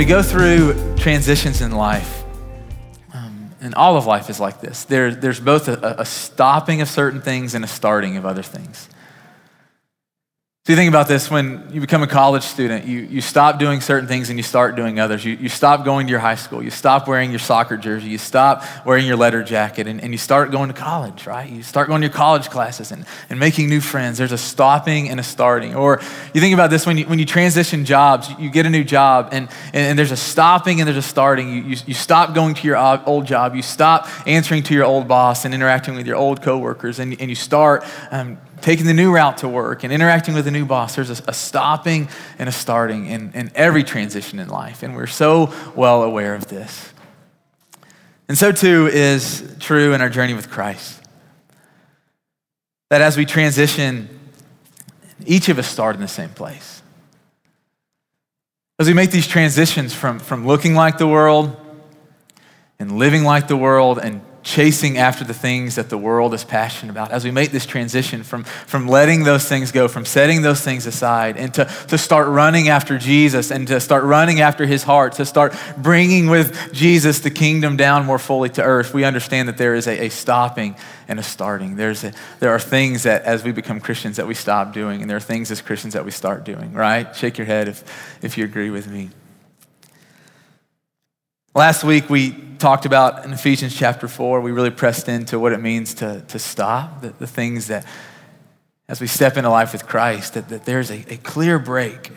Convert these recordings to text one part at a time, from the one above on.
we go through transitions in life, um, and all of life is like this, there, there's both a, a stopping of certain things and a starting of other things. So you think about this when you become a college student, you, you stop doing certain things and you start doing others. You, you stop going to your high school, you stop wearing your soccer jersey, you stop wearing your leather jacket, and, and you start going to college, right? You start going to your college classes and, and making new friends. There's a stopping and a starting. Or you think about this when you, when you transition jobs, you get a new job, and, and, and there's a stopping and there's a starting. You, you, you stop going to your old job, you stop answering to your old boss and interacting with your old coworkers, and, and you start um, taking the new route to work and interacting with a new boss. There's a, a stopping and a starting in, in every transition in life. And we're so well aware of this. And so too is true in our journey with Christ. That as we transition, each of us start in the same place. As we make these transitions from, from looking like the world and living like the world and chasing after the things that the world is passionate about, as we make this transition from, from letting those things go, from setting those things aside, and to, to start running after Jesus and to start running after his heart, to start bringing with Jesus the kingdom down more fully to earth, we understand that there is a, a stopping and a starting. There's a, there are things that as we become Christians that we stop doing, and there are things as Christians that we start doing, right? Shake your head if, if you agree with me. Last week, we talked about in Ephesians chapter 4, we really pressed into what it means to, to stop, the, the things that, as we step into life with Christ, that, that there's a, a clear break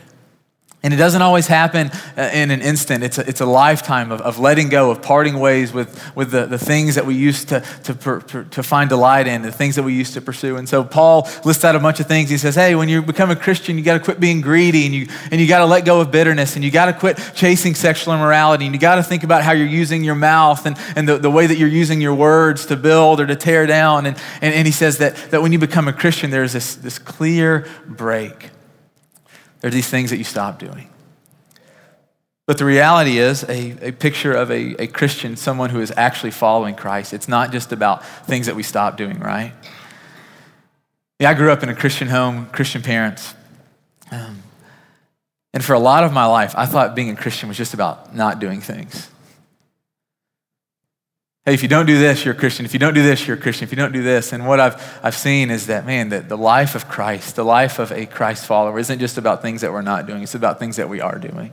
and it doesn't always happen uh, in an instant. It's a, it's a lifetime of, of letting go, of parting ways with, with the, the things that we used to, to, per, per, to find delight in, the things that we used to pursue. And so Paul lists out a bunch of things. He says, hey, when you become a Christian, you got to quit being greedy and you, and you got to let go of bitterness and you got to quit chasing sexual immorality and you got to think about how you're using your mouth and, and the, the way that you're using your words to build or to tear down. And, and, and he says that, that when you become a Christian, there's this, this clear break there are these things that you stop doing. But the reality is, a, a picture of a, a Christian, someone who is actually following Christ, it's not just about things that we stop doing, right? Yeah, I grew up in a Christian home, Christian parents. Um, and for a lot of my life, I thought being a Christian was just about not doing things. Hey, if you don't do this, you're a Christian. If you don't do this, you're a Christian. If you don't do this. And what I've, I've seen is that, man, that the life of Christ, the life of a Christ follower, isn't just about things that we're not doing, it's about things that we are doing.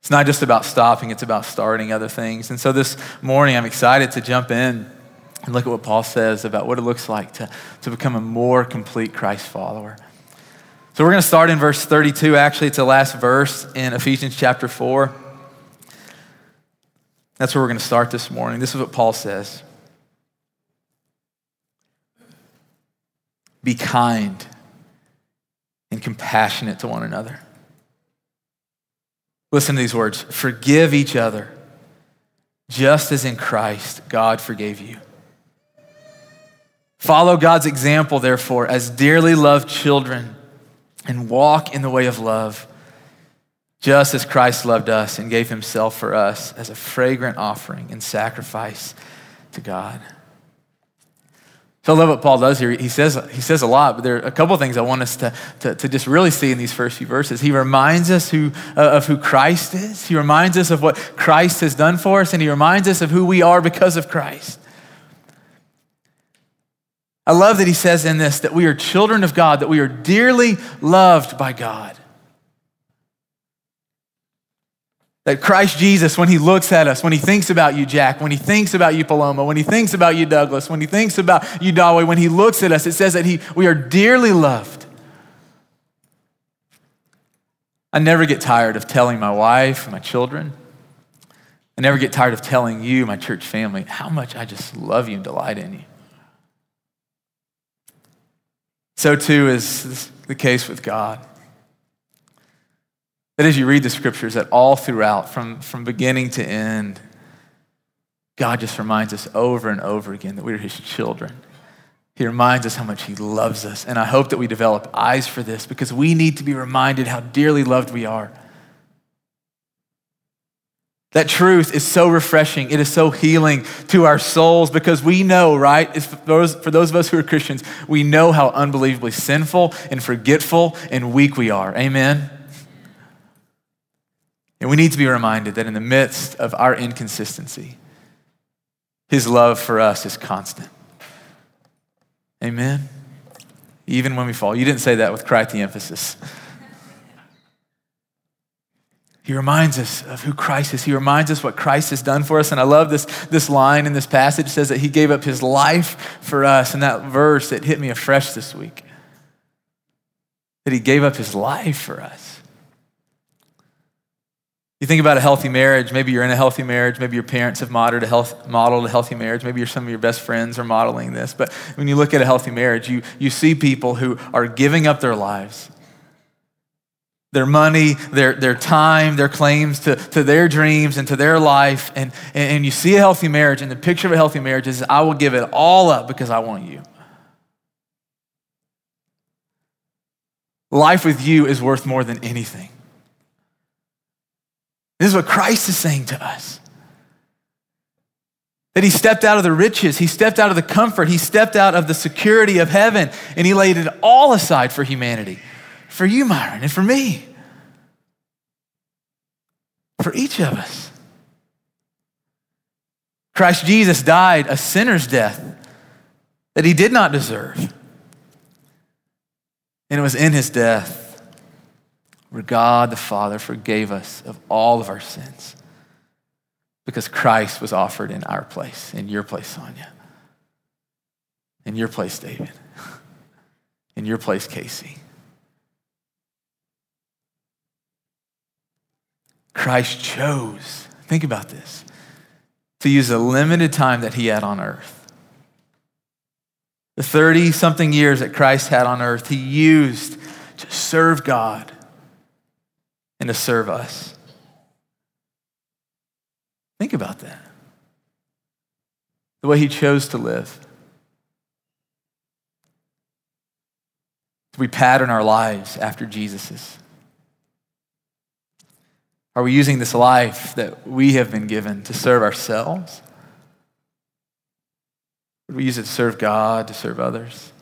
It's not just about stopping, it's about starting other things. And so this morning, I'm excited to jump in and look at what Paul says about what it looks like to, to become a more complete Christ follower. So we're going to start in verse 32. Actually, it's the last verse in Ephesians chapter 4. That's where we're going to start this morning. This is what Paul says Be kind and compassionate to one another. Listen to these words forgive each other, just as in Christ God forgave you. Follow God's example, therefore, as dearly loved children, and walk in the way of love just as Christ loved us and gave himself for us as a fragrant offering and sacrifice to God. So I love what Paul does here. He says, he says a lot, but there are a couple of things I want us to, to, to just really see in these first few verses. He reminds us who, uh, of who Christ is. He reminds us of what Christ has done for us, and he reminds us of who we are because of Christ. I love that he says in this that we are children of God, that we are dearly loved by God. That Christ Jesus, when he looks at us, when he thinks about you, Jack, when he thinks about you, Paloma, when he thinks about you, Douglas, when he thinks about you, Dawei, when he looks at us, it says that he, we are dearly loved. I never get tired of telling my wife, my children, I never get tired of telling you, my church family, how much I just love you and delight in you. So, too, is the case with God. That as you read the scriptures, that all throughout, from, from beginning to end, God just reminds us over and over again that we are his children. He reminds us how much he loves us. And I hope that we develop eyes for this because we need to be reminded how dearly loved we are. That truth is so refreshing. It is so healing to our souls because we know, right? For those, for those of us who are Christians, we know how unbelievably sinful and forgetful and weak we are. Amen? And we need to be reminded that in the midst of our inconsistency, his love for us is constant. Amen? Even when we fall. You didn't say that with quite the emphasis. He reminds us of who Christ is. He reminds us what Christ has done for us. And I love this, this line in this passage it says that he gave up his life for us. And that verse, it hit me afresh this week. That he gave up his life for us. You think about a healthy marriage. Maybe you're in a healthy marriage. Maybe your parents have modeled a, health, modeled a healthy marriage. Maybe some of your best friends are modeling this. But when you look at a healthy marriage, you, you see people who are giving up their lives, their money, their, their time, their claims to, to their dreams and to their life. And, and you see a healthy marriage, and the picture of a healthy marriage is I will give it all up because I want you. Life with you is worth more than anything. This is what Christ is saying to us. That he stepped out of the riches, he stepped out of the comfort, he stepped out of the security of heaven, and he laid it all aside for humanity. For you, Myron, and for me. For each of us. Christ Jesus died a sinner's death that he did not deserve. And it was in his death where God the Father forgave us of all of our sins because Christ was offered in our place, in your place, Sonia, in your place, David, in your place, Casey. Christ chose, think about this, to use the limited time that he had on earth. The 30 something years that Christ had on earth, he used to serve God and to serve us. Think about that. The way he chose to live. Do we pattern our lives after Jesus's? Are we using this life that we have been given to serve ourselves? Do we use it to serve God, to serve others?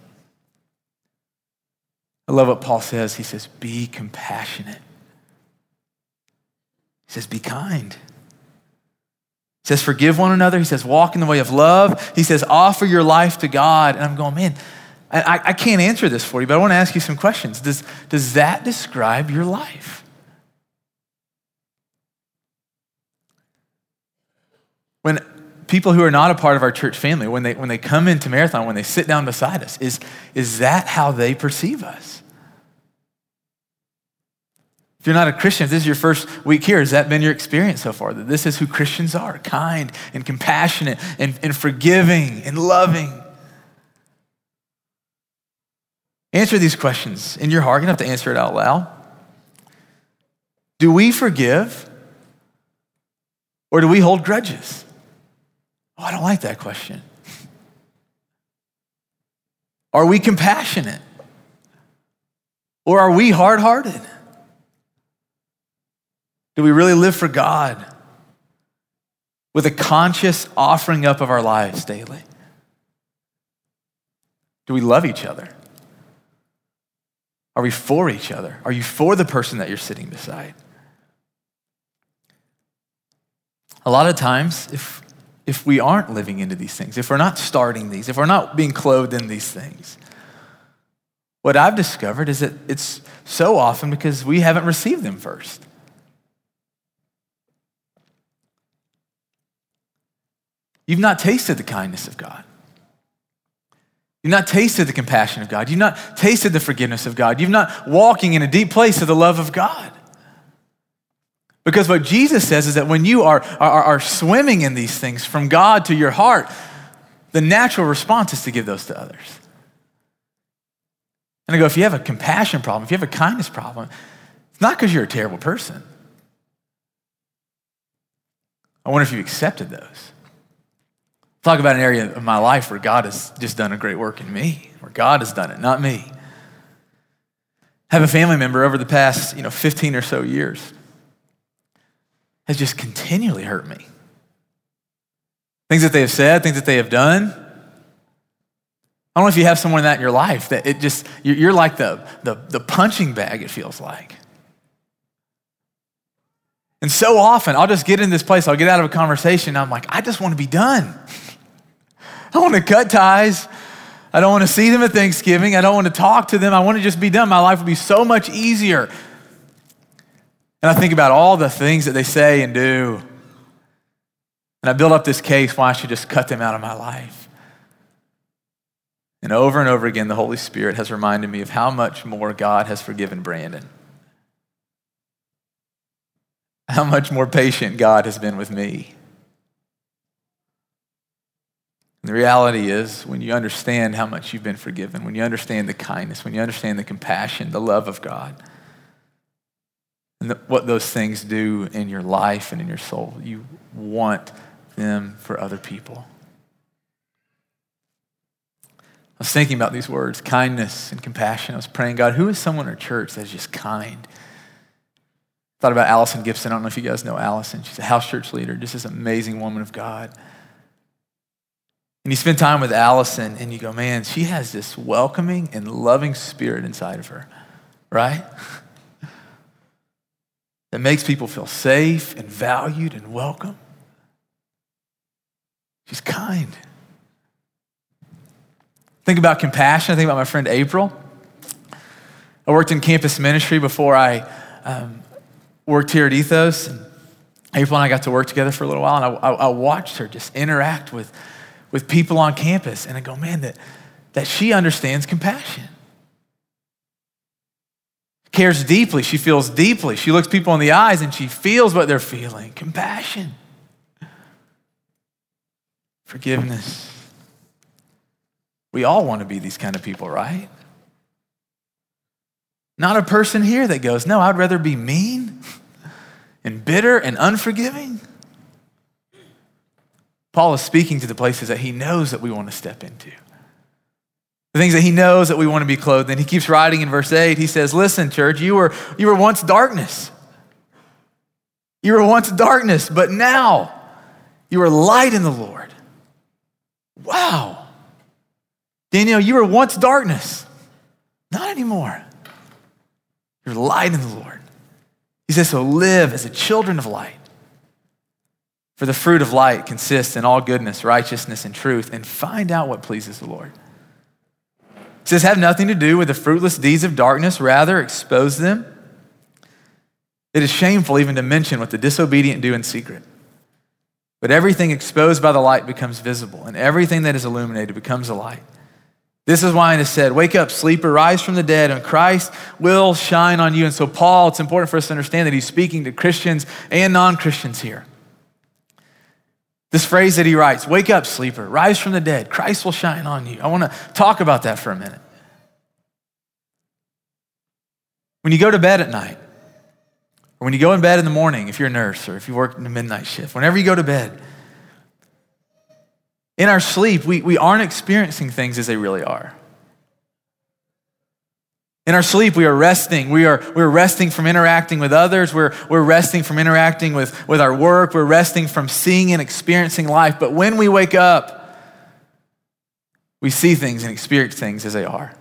I love what Paul says. He says, Be compassionate he says, Be kind. He says, Forgive one another. He says, Walk in the way of love. He says, Offer your life to God. And I'm going, Man, I, I can't answer this for you, but I want to ask you some questions. Does, does that describe your life? When people who are not a part of our church family, when they, when they come into Marathon, when they sit down beside us, is, is that how they perceive us? If you're not a Christian, if this is your first week here, has that been your experience so far? That this is who Christians are kind and compassionate and, and forgiving and loving. Answer these questions in your heart. You have to answer it out loud. Do we forgive or do we hold grudges? Oh, I don't like that question. Are we compassionate or are we hard hearted? Do we really live for God with a conscious offering up of our lives daily? Do we love each other? Are we for each other? Are you for the person that you're sitting beside? A lot of times, if, if we aren't living into these things, if we're not starting these, if we're not being clothed in these things, what I've discovered is that it's so often because we haven't received them first. You've not tasted the kindness of God. You've not tasted the compassion of God. You've not tasted the forgiveness of God. You've not walking in a deep place of the love of God. Because what Jesus says is that when you are, are, are swimming in these things from God to your heart, the natural response is to give those to others. And I go, if you have a compassion problem, if you have a kindness problem, it's not because you're a terrible person. I wonder if you've accepted those. Talk about an area of my life where God has just done a great work in me, where God has done it, not me. Have a family member over the past, you know, 15 or so years has just continually hurt me. Things that they have said, things that they have done. I don't know if you have someone that in your life that it just, you're like the, the, the punching bag, it feels like. And so often, I'll just get in this place, I'll get out of a conversation, I'm like, I just want to be done. I want to cut ties. I don't want to see them at Thanksgiving. I don't want to talk to them. I want to just be done. My life would be so much easier. And I think about all the things that they say and do. And I build up this case why I should just cut them out of my life. And over and over again, the Holy Spirit has reminded me of how much more God has forgiven Brandon. How much more patient God has been with me. And the reality is, when you understand how much you've been forgiven, when you understand the kindness, when you understand the compassion, the love of God, and the, what those things do in your life and in your soul, you want them for other people. I was thinking about these words kindness and compassion. I was praying, God, who is someone in our church that's just kind? Thought about Allison Gibson. I don't know if you guys know Allison. She's a house church leader, just this amazing woman of God. And you spend time with Allison and you go, man, she has this welcoming and loving spirit inside of her, right? that makes people feel safe and valued and welcome. She's kind. Think about compassion. I think about my friend April. I worked in campus ministry before I um, worked here at Ethos. And April and I got to work together for a little while, and I, I, I watched her just interact with with people on campus. And I go, man, that, that she understands compassion. Cares deeply. She feels deeply. She looks people in the eyes and she feels what they're feeling. Compassion. Forgiveness. We all want to be these kind of people, right? Not a person here that goes, no, I'd rather be mean and bitter and unforgiving. Paul is speaking to the places that he knows that we want to step into. The things that he knows that we want to be clothed in. He keeps writing in verse 8. He says, Listen, church, you were, you were once darkness. You were once darkness, but now you are light in the Lord. Wow. Daniel, you were once darkness. Not anymore. You're light in the Lord. He says, So live as a children of light. For the fruit of light consists in all goodness, righteousness, and truth, and find out what pleases the Lord. It says, have nothing to do with the fruitless deeds of darkness, rather, expose them. It is shameful even to mention what the disobedient do in secret. But everything exposed by the light becomes visible, and everything that is illuminated becomes a light. This is why it is said, Wake up, sleeper, rise from the dead, and Christ will shine on you. And so, Paul, it's important for us to understand that he's speaking to Christians and non Christians here. This phrase that he writes, wake up, sleeper, rise from the dead, Christ will shine on you. I want to talk about that for a minute. When you go to bed at night, or when you go in bed in the morning, if you're a nurse or if you work in the midnight shift, whenever you go to bed, in our sleep, we, we aren't experiencing things as they really are. In our sleep, we are resting. We are, we're resting from interacting with others. We're, we're resting from interacting with, with our work. We're resting from seeing and experiencing life. But when we wake up, we see things and experience things as they are.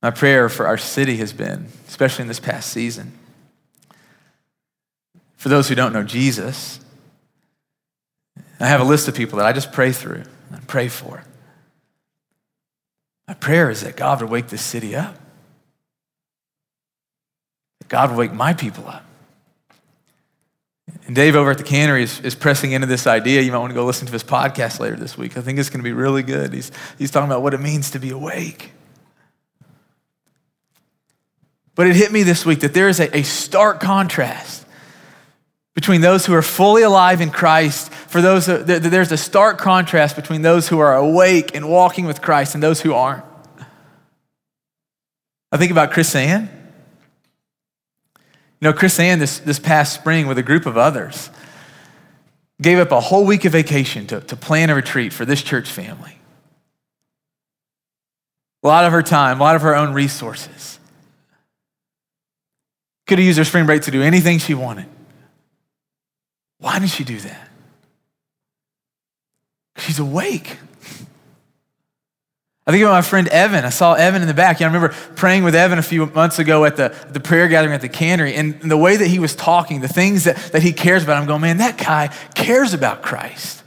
My prayer for our city has been, especially in this past season, for those who don't know Jesus, I have a list of people that I just pray through and pray for. My prayer is that God would wake this city up. That God would wake my people up. And Dave over at the cannery is, is pressing into this idea. You might want to go listen to his podcast later this week. I think it's going to be really good. He's, he's talking about what it means to be awake. But it hit me this week that there is a, a stark contrast between those who are fully alive in Christ, for those, that, there's a stark contrast between those who are awake and walking with Christ and those who aren't. I think about Chris Ann. You know, Chris Ann this, this past spring with a group of others gave up a whole week of vacation to, to plan a retreat for this church family. A lot of her time, a lot of her own resources. Could have used her spring break to do anything she wanted. Why did she do that? She's awake. I think about my friend Evan. I saw Evan in the back. Yeah, I remember praying with Evan a few months ago at the, the prayer gathering at the cannery, and the way that he was talking, the things that, that he cares about, I'm going, man, that guy cares about Christ.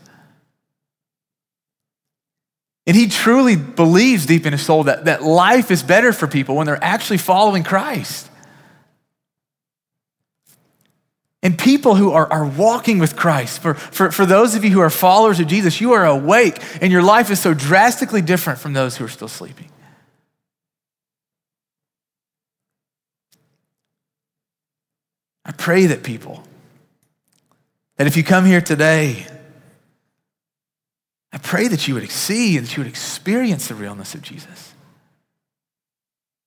And he truly believes deep in his soul that, that life is better for people when they're actually following Christ. And people who are, are walking with Christ, for, for, for those of you who are followers of Jesus, you are awake and your life is so drastically different from those who are still sleeping. I pray that people, that if you come here today, I pray that you would see and that you would experience the realness of Jesus.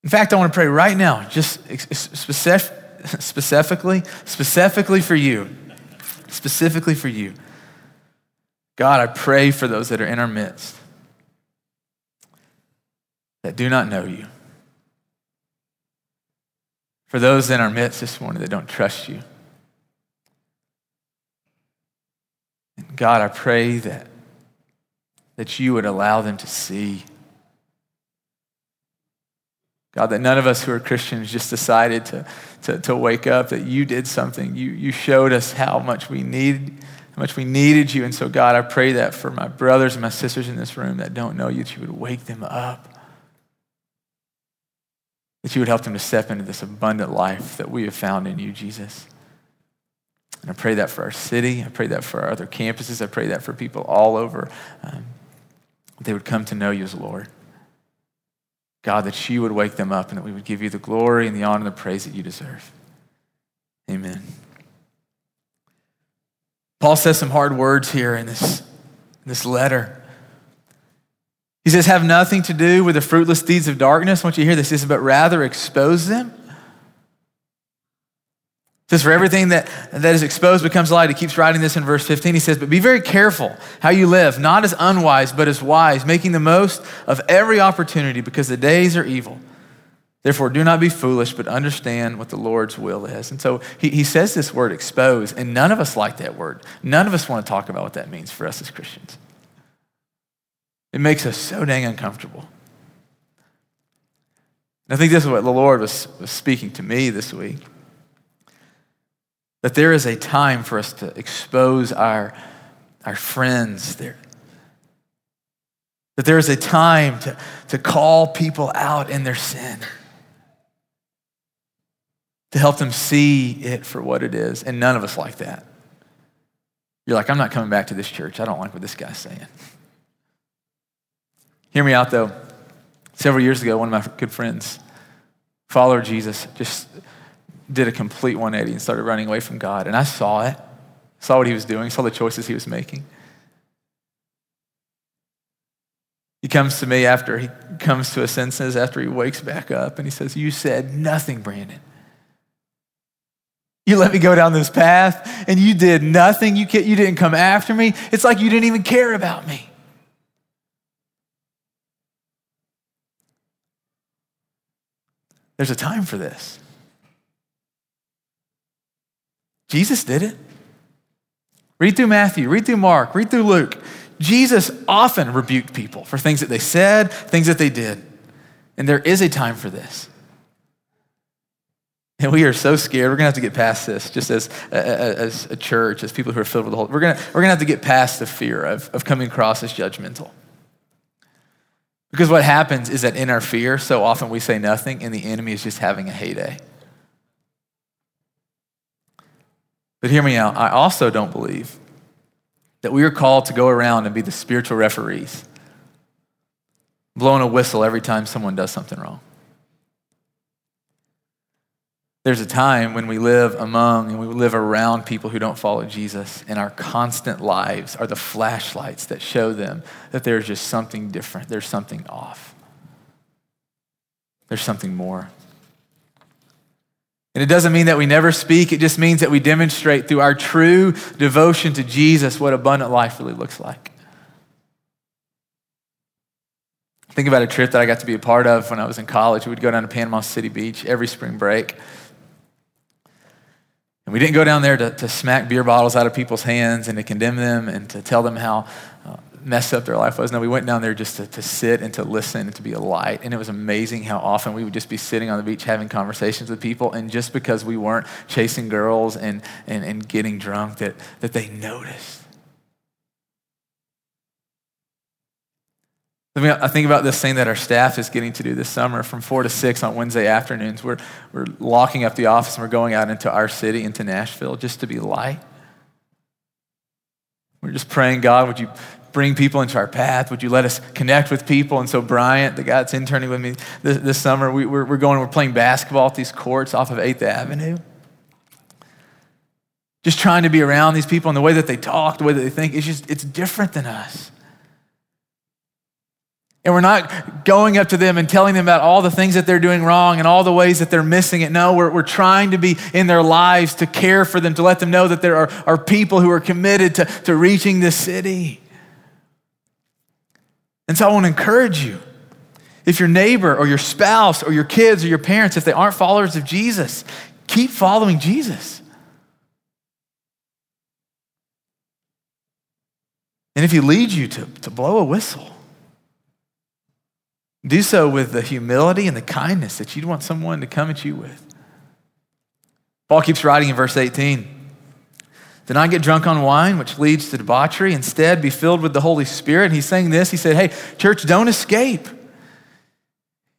In fact, I want to pray right now, just specific specifically, specifically for you, specifically for you. God, I pray for those that are in our midst that do not know you. For those in our midst this morning that don't trust you. God, I pray that, that you would allow them to see God, that none of us who are Christians just decided to, to, to wake up, that you did something. You, you showed us how much we need, how much we needed you. And so, God, I pray that for my brothers and my sisters in this room that don't know you, that you would wake them up. That you would help them to step into this abundant life that we have found in you, Jesus. And I pray that for our city. I pray that for our other campuses. I pray that for people all over. Um, they would come to know you as Lord. God, that you would wake them up and that we would give you the glory and the honor and the praise that you deserve. Amen. Paul says some hard words here in this, in this letter. He says, Have nothing to do with the fruitless deeds of darkness. I want you to hear this. Says, But rather expose them says, For everything that, that is exposed becomes light. He keeps writing this in verse 15. He says, But be very careful how you live, not as unwise, but as wise, making the most of every opportunity because the days are evil. Therefore, do not be foolish, but understand what the Lord's will is. And so he, he says this word expose, and none of us like that word. None of us want to talk about what that means for us as Christians. It makes us so dang uncomfortable. And I think this is what the Lord was, was speaking to me this week. That there is a time for us to expose our, our friends there. That there is a time to, to call people out in their sin. To help them see it for what it is. And none of us like that. You're like, I'm not coming back to this church. I don't like what this guy's saying. Hear me out though. Several years ago, one of my good friends, follower Jesus, just did a complete 180 and started running away from God. And I saw it, saw what he was doing, saw the choices he was making. He comes to me after he comes to his senses, after he wakes back up, and he says, You said nothing, Brandon. You let me go down this path and you did nothing. You, you didn't come after me. It's like you didn't even care about me. There's a time for this. Jesus did it. Read through Matthew, read through Mark, read through Luke. Jesus often rebuked people for things that they said, things that they did. And there is a time for this. And we are so scared. We're going to have to get past this just as, as a church, as people who are filled with the Holy We're going to, we're going to have to get past the fear of, of coming across as judgmental. Because what happens is that in our fear, so often we say nothing, and the enemy is just having a heyday. But hear me out. I also don't believe that we are called to go around and be the spiritual referees, blowing a whistle every time someone does something wrong. There's a time when we live among and we live around people who don't follow Jesus, and our constant lives are the flashlights that show them that there's just something different, there's something off, there's something more. And it doesn't mean that we never speak, it just means that we demonstrate through our true devotion to Jesus what abundant life really looks like. Think about a trip that I got to be a part of when I was in college. We would go down to Panama City Beach every spring break. And we didn't go down there to, to smack beer bottles out of people's hands and to condemn them and to tell them how messed up their life was. No, we went down there just to, to sit and to listen and to be a light. And it was amazing how often we would just be sitting on the beach having conversations with people. And just because we weren't chasing girls and, and, and getting drunk, that, that they noticed. I think about this thing that our staff is getting to do this summer from 4 to 6 on Wednesday afternoons. We're, we're locking up the office and we're going out into our city, into Nashville, just to be light. We're just praying, God, would you bring people into our path? Would you let us connect with people? And so, Bryant, the guy that's interning with me this, this summer, we, we're, we're going, we're playing basketball at these courts off of 8th Avenue. Just trying to be around these people and the way that they talk, the way that they think, it's just, it's different than us. And we're not going up to them and telling them about all the things that they're doing wrong and all the ways that they're missing it. No, we're, we're trying to be in their lives to care for them, to let them know that there are, are people who are committed to, to reaching this city. And so I want to encourage you. If your neighbor or your spouse or your kids or your parents, if they aren't followers of Jesus, keep following Jesus. And if he leads you to, to blow a whistle, do so with the humility and the kindness that you'd want someone to come at you with. Paul keeps writing in verse 18 Do not get drunk on wine, which leads to debauchery. Instead, be filled with the Holy Spirit. And He's saying this. He said, Hey, church, don't escape.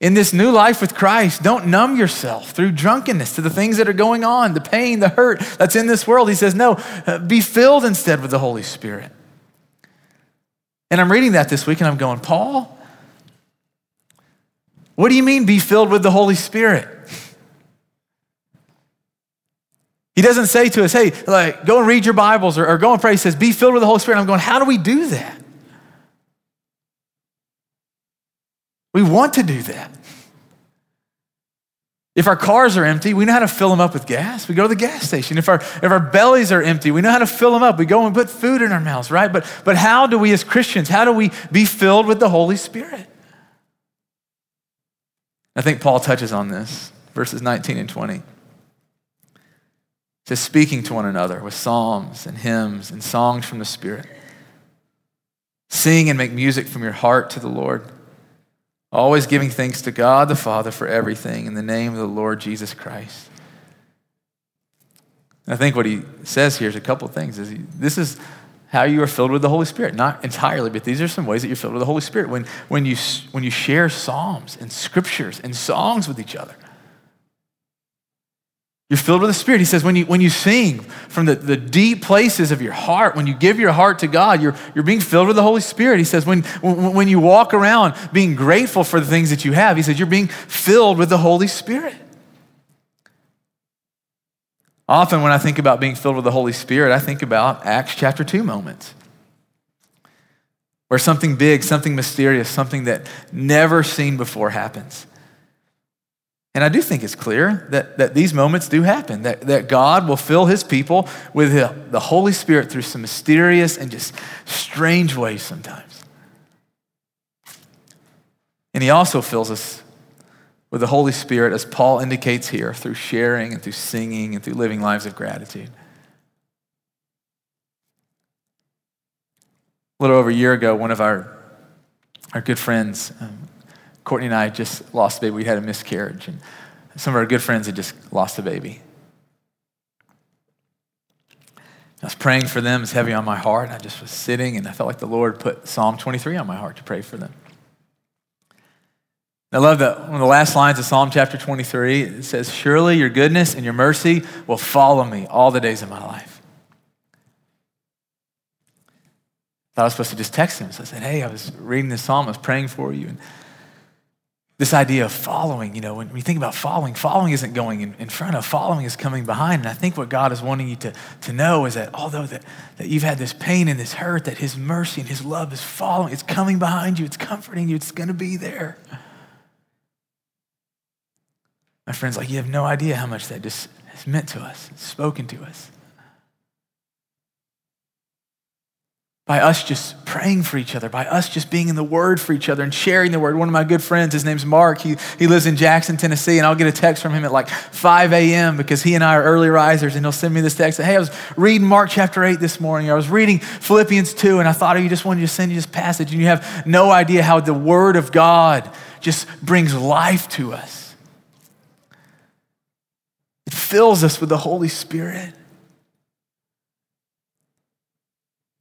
In this new life with Christ, don't numb yourself through drunkenness to the things that are going on, the pain, the hurt that's in this world. He says, No, uh, be filled instead with the Holy Spirit. And I'm reading that this week and I'm going, Paul, what do you mean be filled with the Holy Spirit? He doesn't say to us, hey, like, go and read your Bibles or, or go and pray. He says, be filled with the Holy Spirit. I'm going, how do we do that? We want to do that. If our cars are empty, we know how to fill them up with gas. We go to the gas station. If our, if our bellies are empty, we know how to fill them up. We go and put food in our mouths, right? But, but how do we as Christians, how do we be filled with the Holy Spirit? I think Paul touches on this, verses 19 and 20. Says, speaking to one another with psalms and hymns and songs from the Spirit. Sing and make music from your heart to the Lord, always giving thanks to God the Father for everything in the name of the Lord Jesus Christ. I think what he says here is a couple of things. Is he, this is how you are filled with the Holy Spirit. Not entirely, but these are some ways that you're filled with the Holy Spirit. When, when, you, when you share psalms and scriptures and songs with each other, you're filled with the Spirit. He says, when you, when you sing from the, the deep places of your heart, when you give your heart to God, you're, you're being filled with the Holy Spirit. He says, when, when, when you walk around being grateful for the things that you have, he says, you're being filled with the Holy Spirit. Often, when I think about being filled with the Holy Spirit, I think about Acts chapter 2 moments where something big, something mysterious, something that never seen before happens. And I do think it's clear that, that these moments do happen, that, that God will fill his people with the Holy Spirit through some mysterious and just strange ways sometimes. And he also fills us with the Holy Spirit, as Paul indicates here, through sharing and through singing and through living lives of gratitude. A little over a year ago, one of our, our good friends, um, Courtney and I just lost a baby. We had a miscarriage, and some of our good friends had just lost a baby. I was praying for them. It was heavy on my heart. I just was sitting, and I felt like the Lord put Psalm 23 on my heart to pray for them. I love that one of the last lines of Psalm chapter 23. It says, Surely your goodness and your mercy will follow me all the days of my life. I thought I was supposed to just text him. So I said, Hey, I was reading this psalm, I was praying for you. And this idea of following, you know, when we think about following, following isn't going in, in, front of, following is coming behind. And I think what God is wanting you to, to know is that although that, that you've had this pain and this hurt, that his mercy and his love is following, it's coming behind you, it's comforting you, it's going to be there. My friends, like, you have no idea how much that just has meant to us, spoken to us. By us just praying for each other, by us just being in the Word for each other and sharing the Word. One of my good friends, his name's Mark, he, he lives in Jackson, Tennessee, and I'll get a text from him at like 5 a.m. because he and I are early risers, and he'll send me this text. Hey, I was reading Mark chapter 8 this morning. I was reading Philippians 2, and I thought, oh, you just wanted to send you this passage, and you have no idea how the Word of God just brings life to us. It fills us with the Holy Spirit.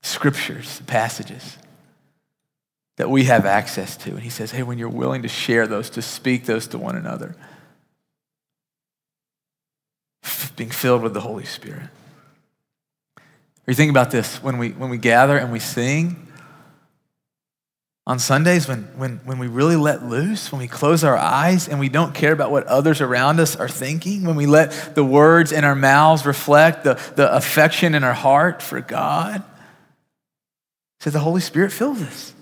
Scriptures, passages that we have access to. And he says, hey, when you're willing to share those, to speak those to one another, being filled with the Holy Spirit. Or you think about this when we, when we gather and we sing on Sundays, when, when, when we really let loose, when we close our eyes and we don't care about what others around us are thinking, when we let the words in our mouths reflect the, the affection in our heart for God, so the Holy Spirit fills us.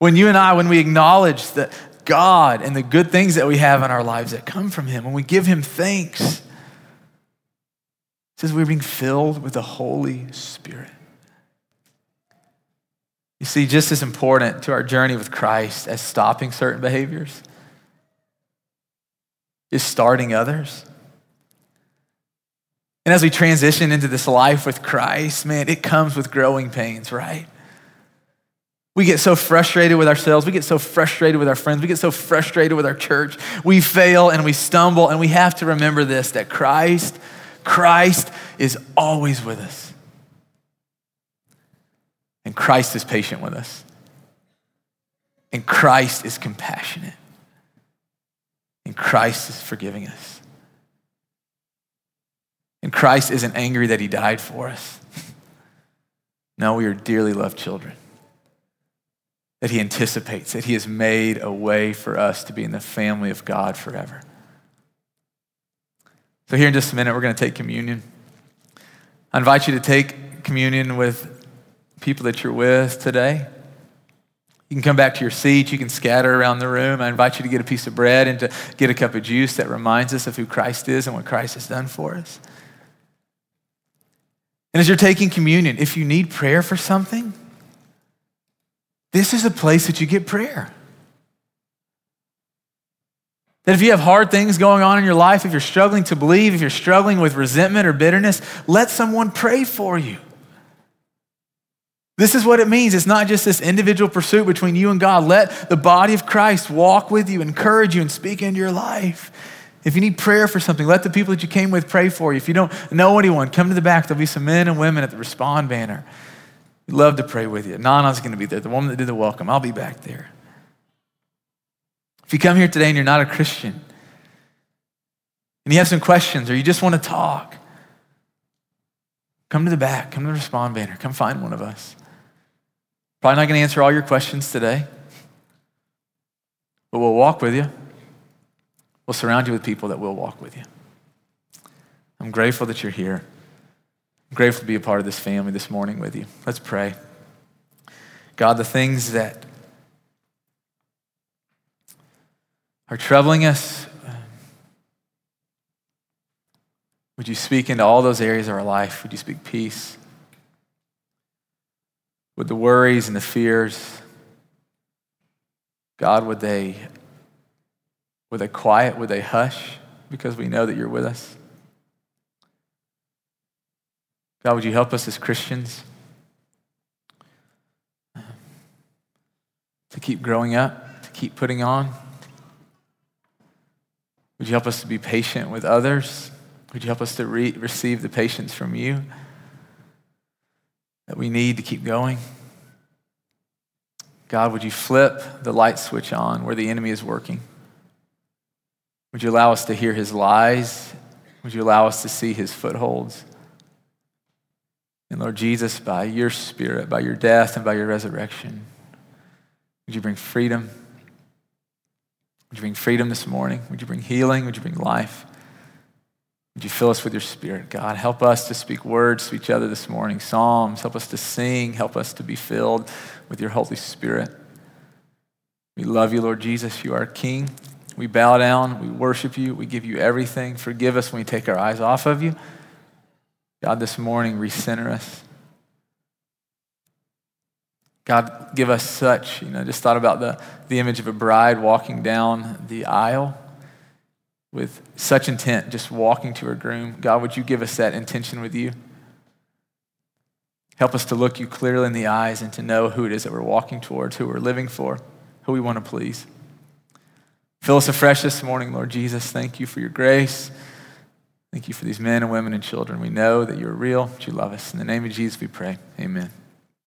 When you and I, when we acknowledge that God and the good things that we have in our lives that come from Him, when we give Him thanks, says we're being filled with the Holy Spirit. You see, just as important to our journey with Christ as stopping certain behaviors is starting others. And as we transition into this life with Christ, man, it comes with growing pains, right? We get so frustrated with ourselves. We get so frustrated with our friends. We get so frustrated with our church. We fail and we stumble, and we have to remember this that Christ, Christ is always with us. And Christ is patient with us. And Christ is compassionate. And Christ is forgiving us. And Christ isn't angry that he died for us. No, we are dearly loved children. That he anticipates, that he has made a way for us to be in the family of God forever. So, here in just a minute, we're going to take communion. I invite you to take communion with people that you're with today. You can come back to your seat. You can scatter around the room. I invite you to get a piece of bread and to get a cup of juice that reminds us of who Christ is and what Christ has done for us. And as you're taking communion, if you need prayer for something, this is a place that you get prayer. That if you have hard things going on in your life, if you're struggling to believe, if you're struggling with resentment or bitterness, let someone pray for you. This is what it means. It's not just this individual pursuit between you and God. Let the body of Christ walk with you, encourage you, and speak into your life. If you need prayer for something, let the people that you came with pray for you. If you don't know anyone, come to the back. There'll be some men and women at the Respond banner. We'd love to pray with you. Nana's going to be there, the woman that did the welcome. I'll be back there. If you come here today and you're not a Christian, and you have some questions or you just want to talk, come to the back. Come to the Respond banner. Come find one of us. Probably not going to answer all your questions today, but we'll walk with you. We'll surround you with people that will walk with you. I'm grateful that you're here. I'm grateful to be a part of this family this morning with you. Let's pray. God, the things that are troubling us, um, would you speak into all those areas of our life? Would you speak peace? With the worries and the fears, God, would they would they quiet? Would they hush? Because we know that you're with us. God, would you help us as Christians to keep growing up, to keep putting on? Would you help us to be patient with others? Would you help us to re- receive the patience from you that we need to keep going? God, would you flip the light switch on where the enemy is working? Would you allow us to hear his lies? Would you allow us to see his footholds? And Lord Jesus, by your spirit, by your death, and by your resurrection, would you bring freedom? Would you bring freedom this morning? Would you bring healing? Would you bring life? Would you fill us with your spirit, God? Help us to speak words to each other this morning, psalms. Help us to sing. Help us to be filled with your Holy Spirit. We love you, Lord Jesus. You are King. We bow down, we worship you, we give you everything. Forgive us when we take our eyes off of you. God, this morning, recenter us. God, give us such, you know, just thought about the, the image of a bride walking down the aisle with such intent, just walking to her groom. God, would you give us that intention with you? Help us to look you clearly in the eyes and to know who it is that we're walking towards, who we're living for, who we want to please. Fill us afresh this morning, Lord Jesus. Thank you for your grace. Thank you for these men and women and children. We know that you're real, that you love us. In the name of Jesus, we pray. Amen.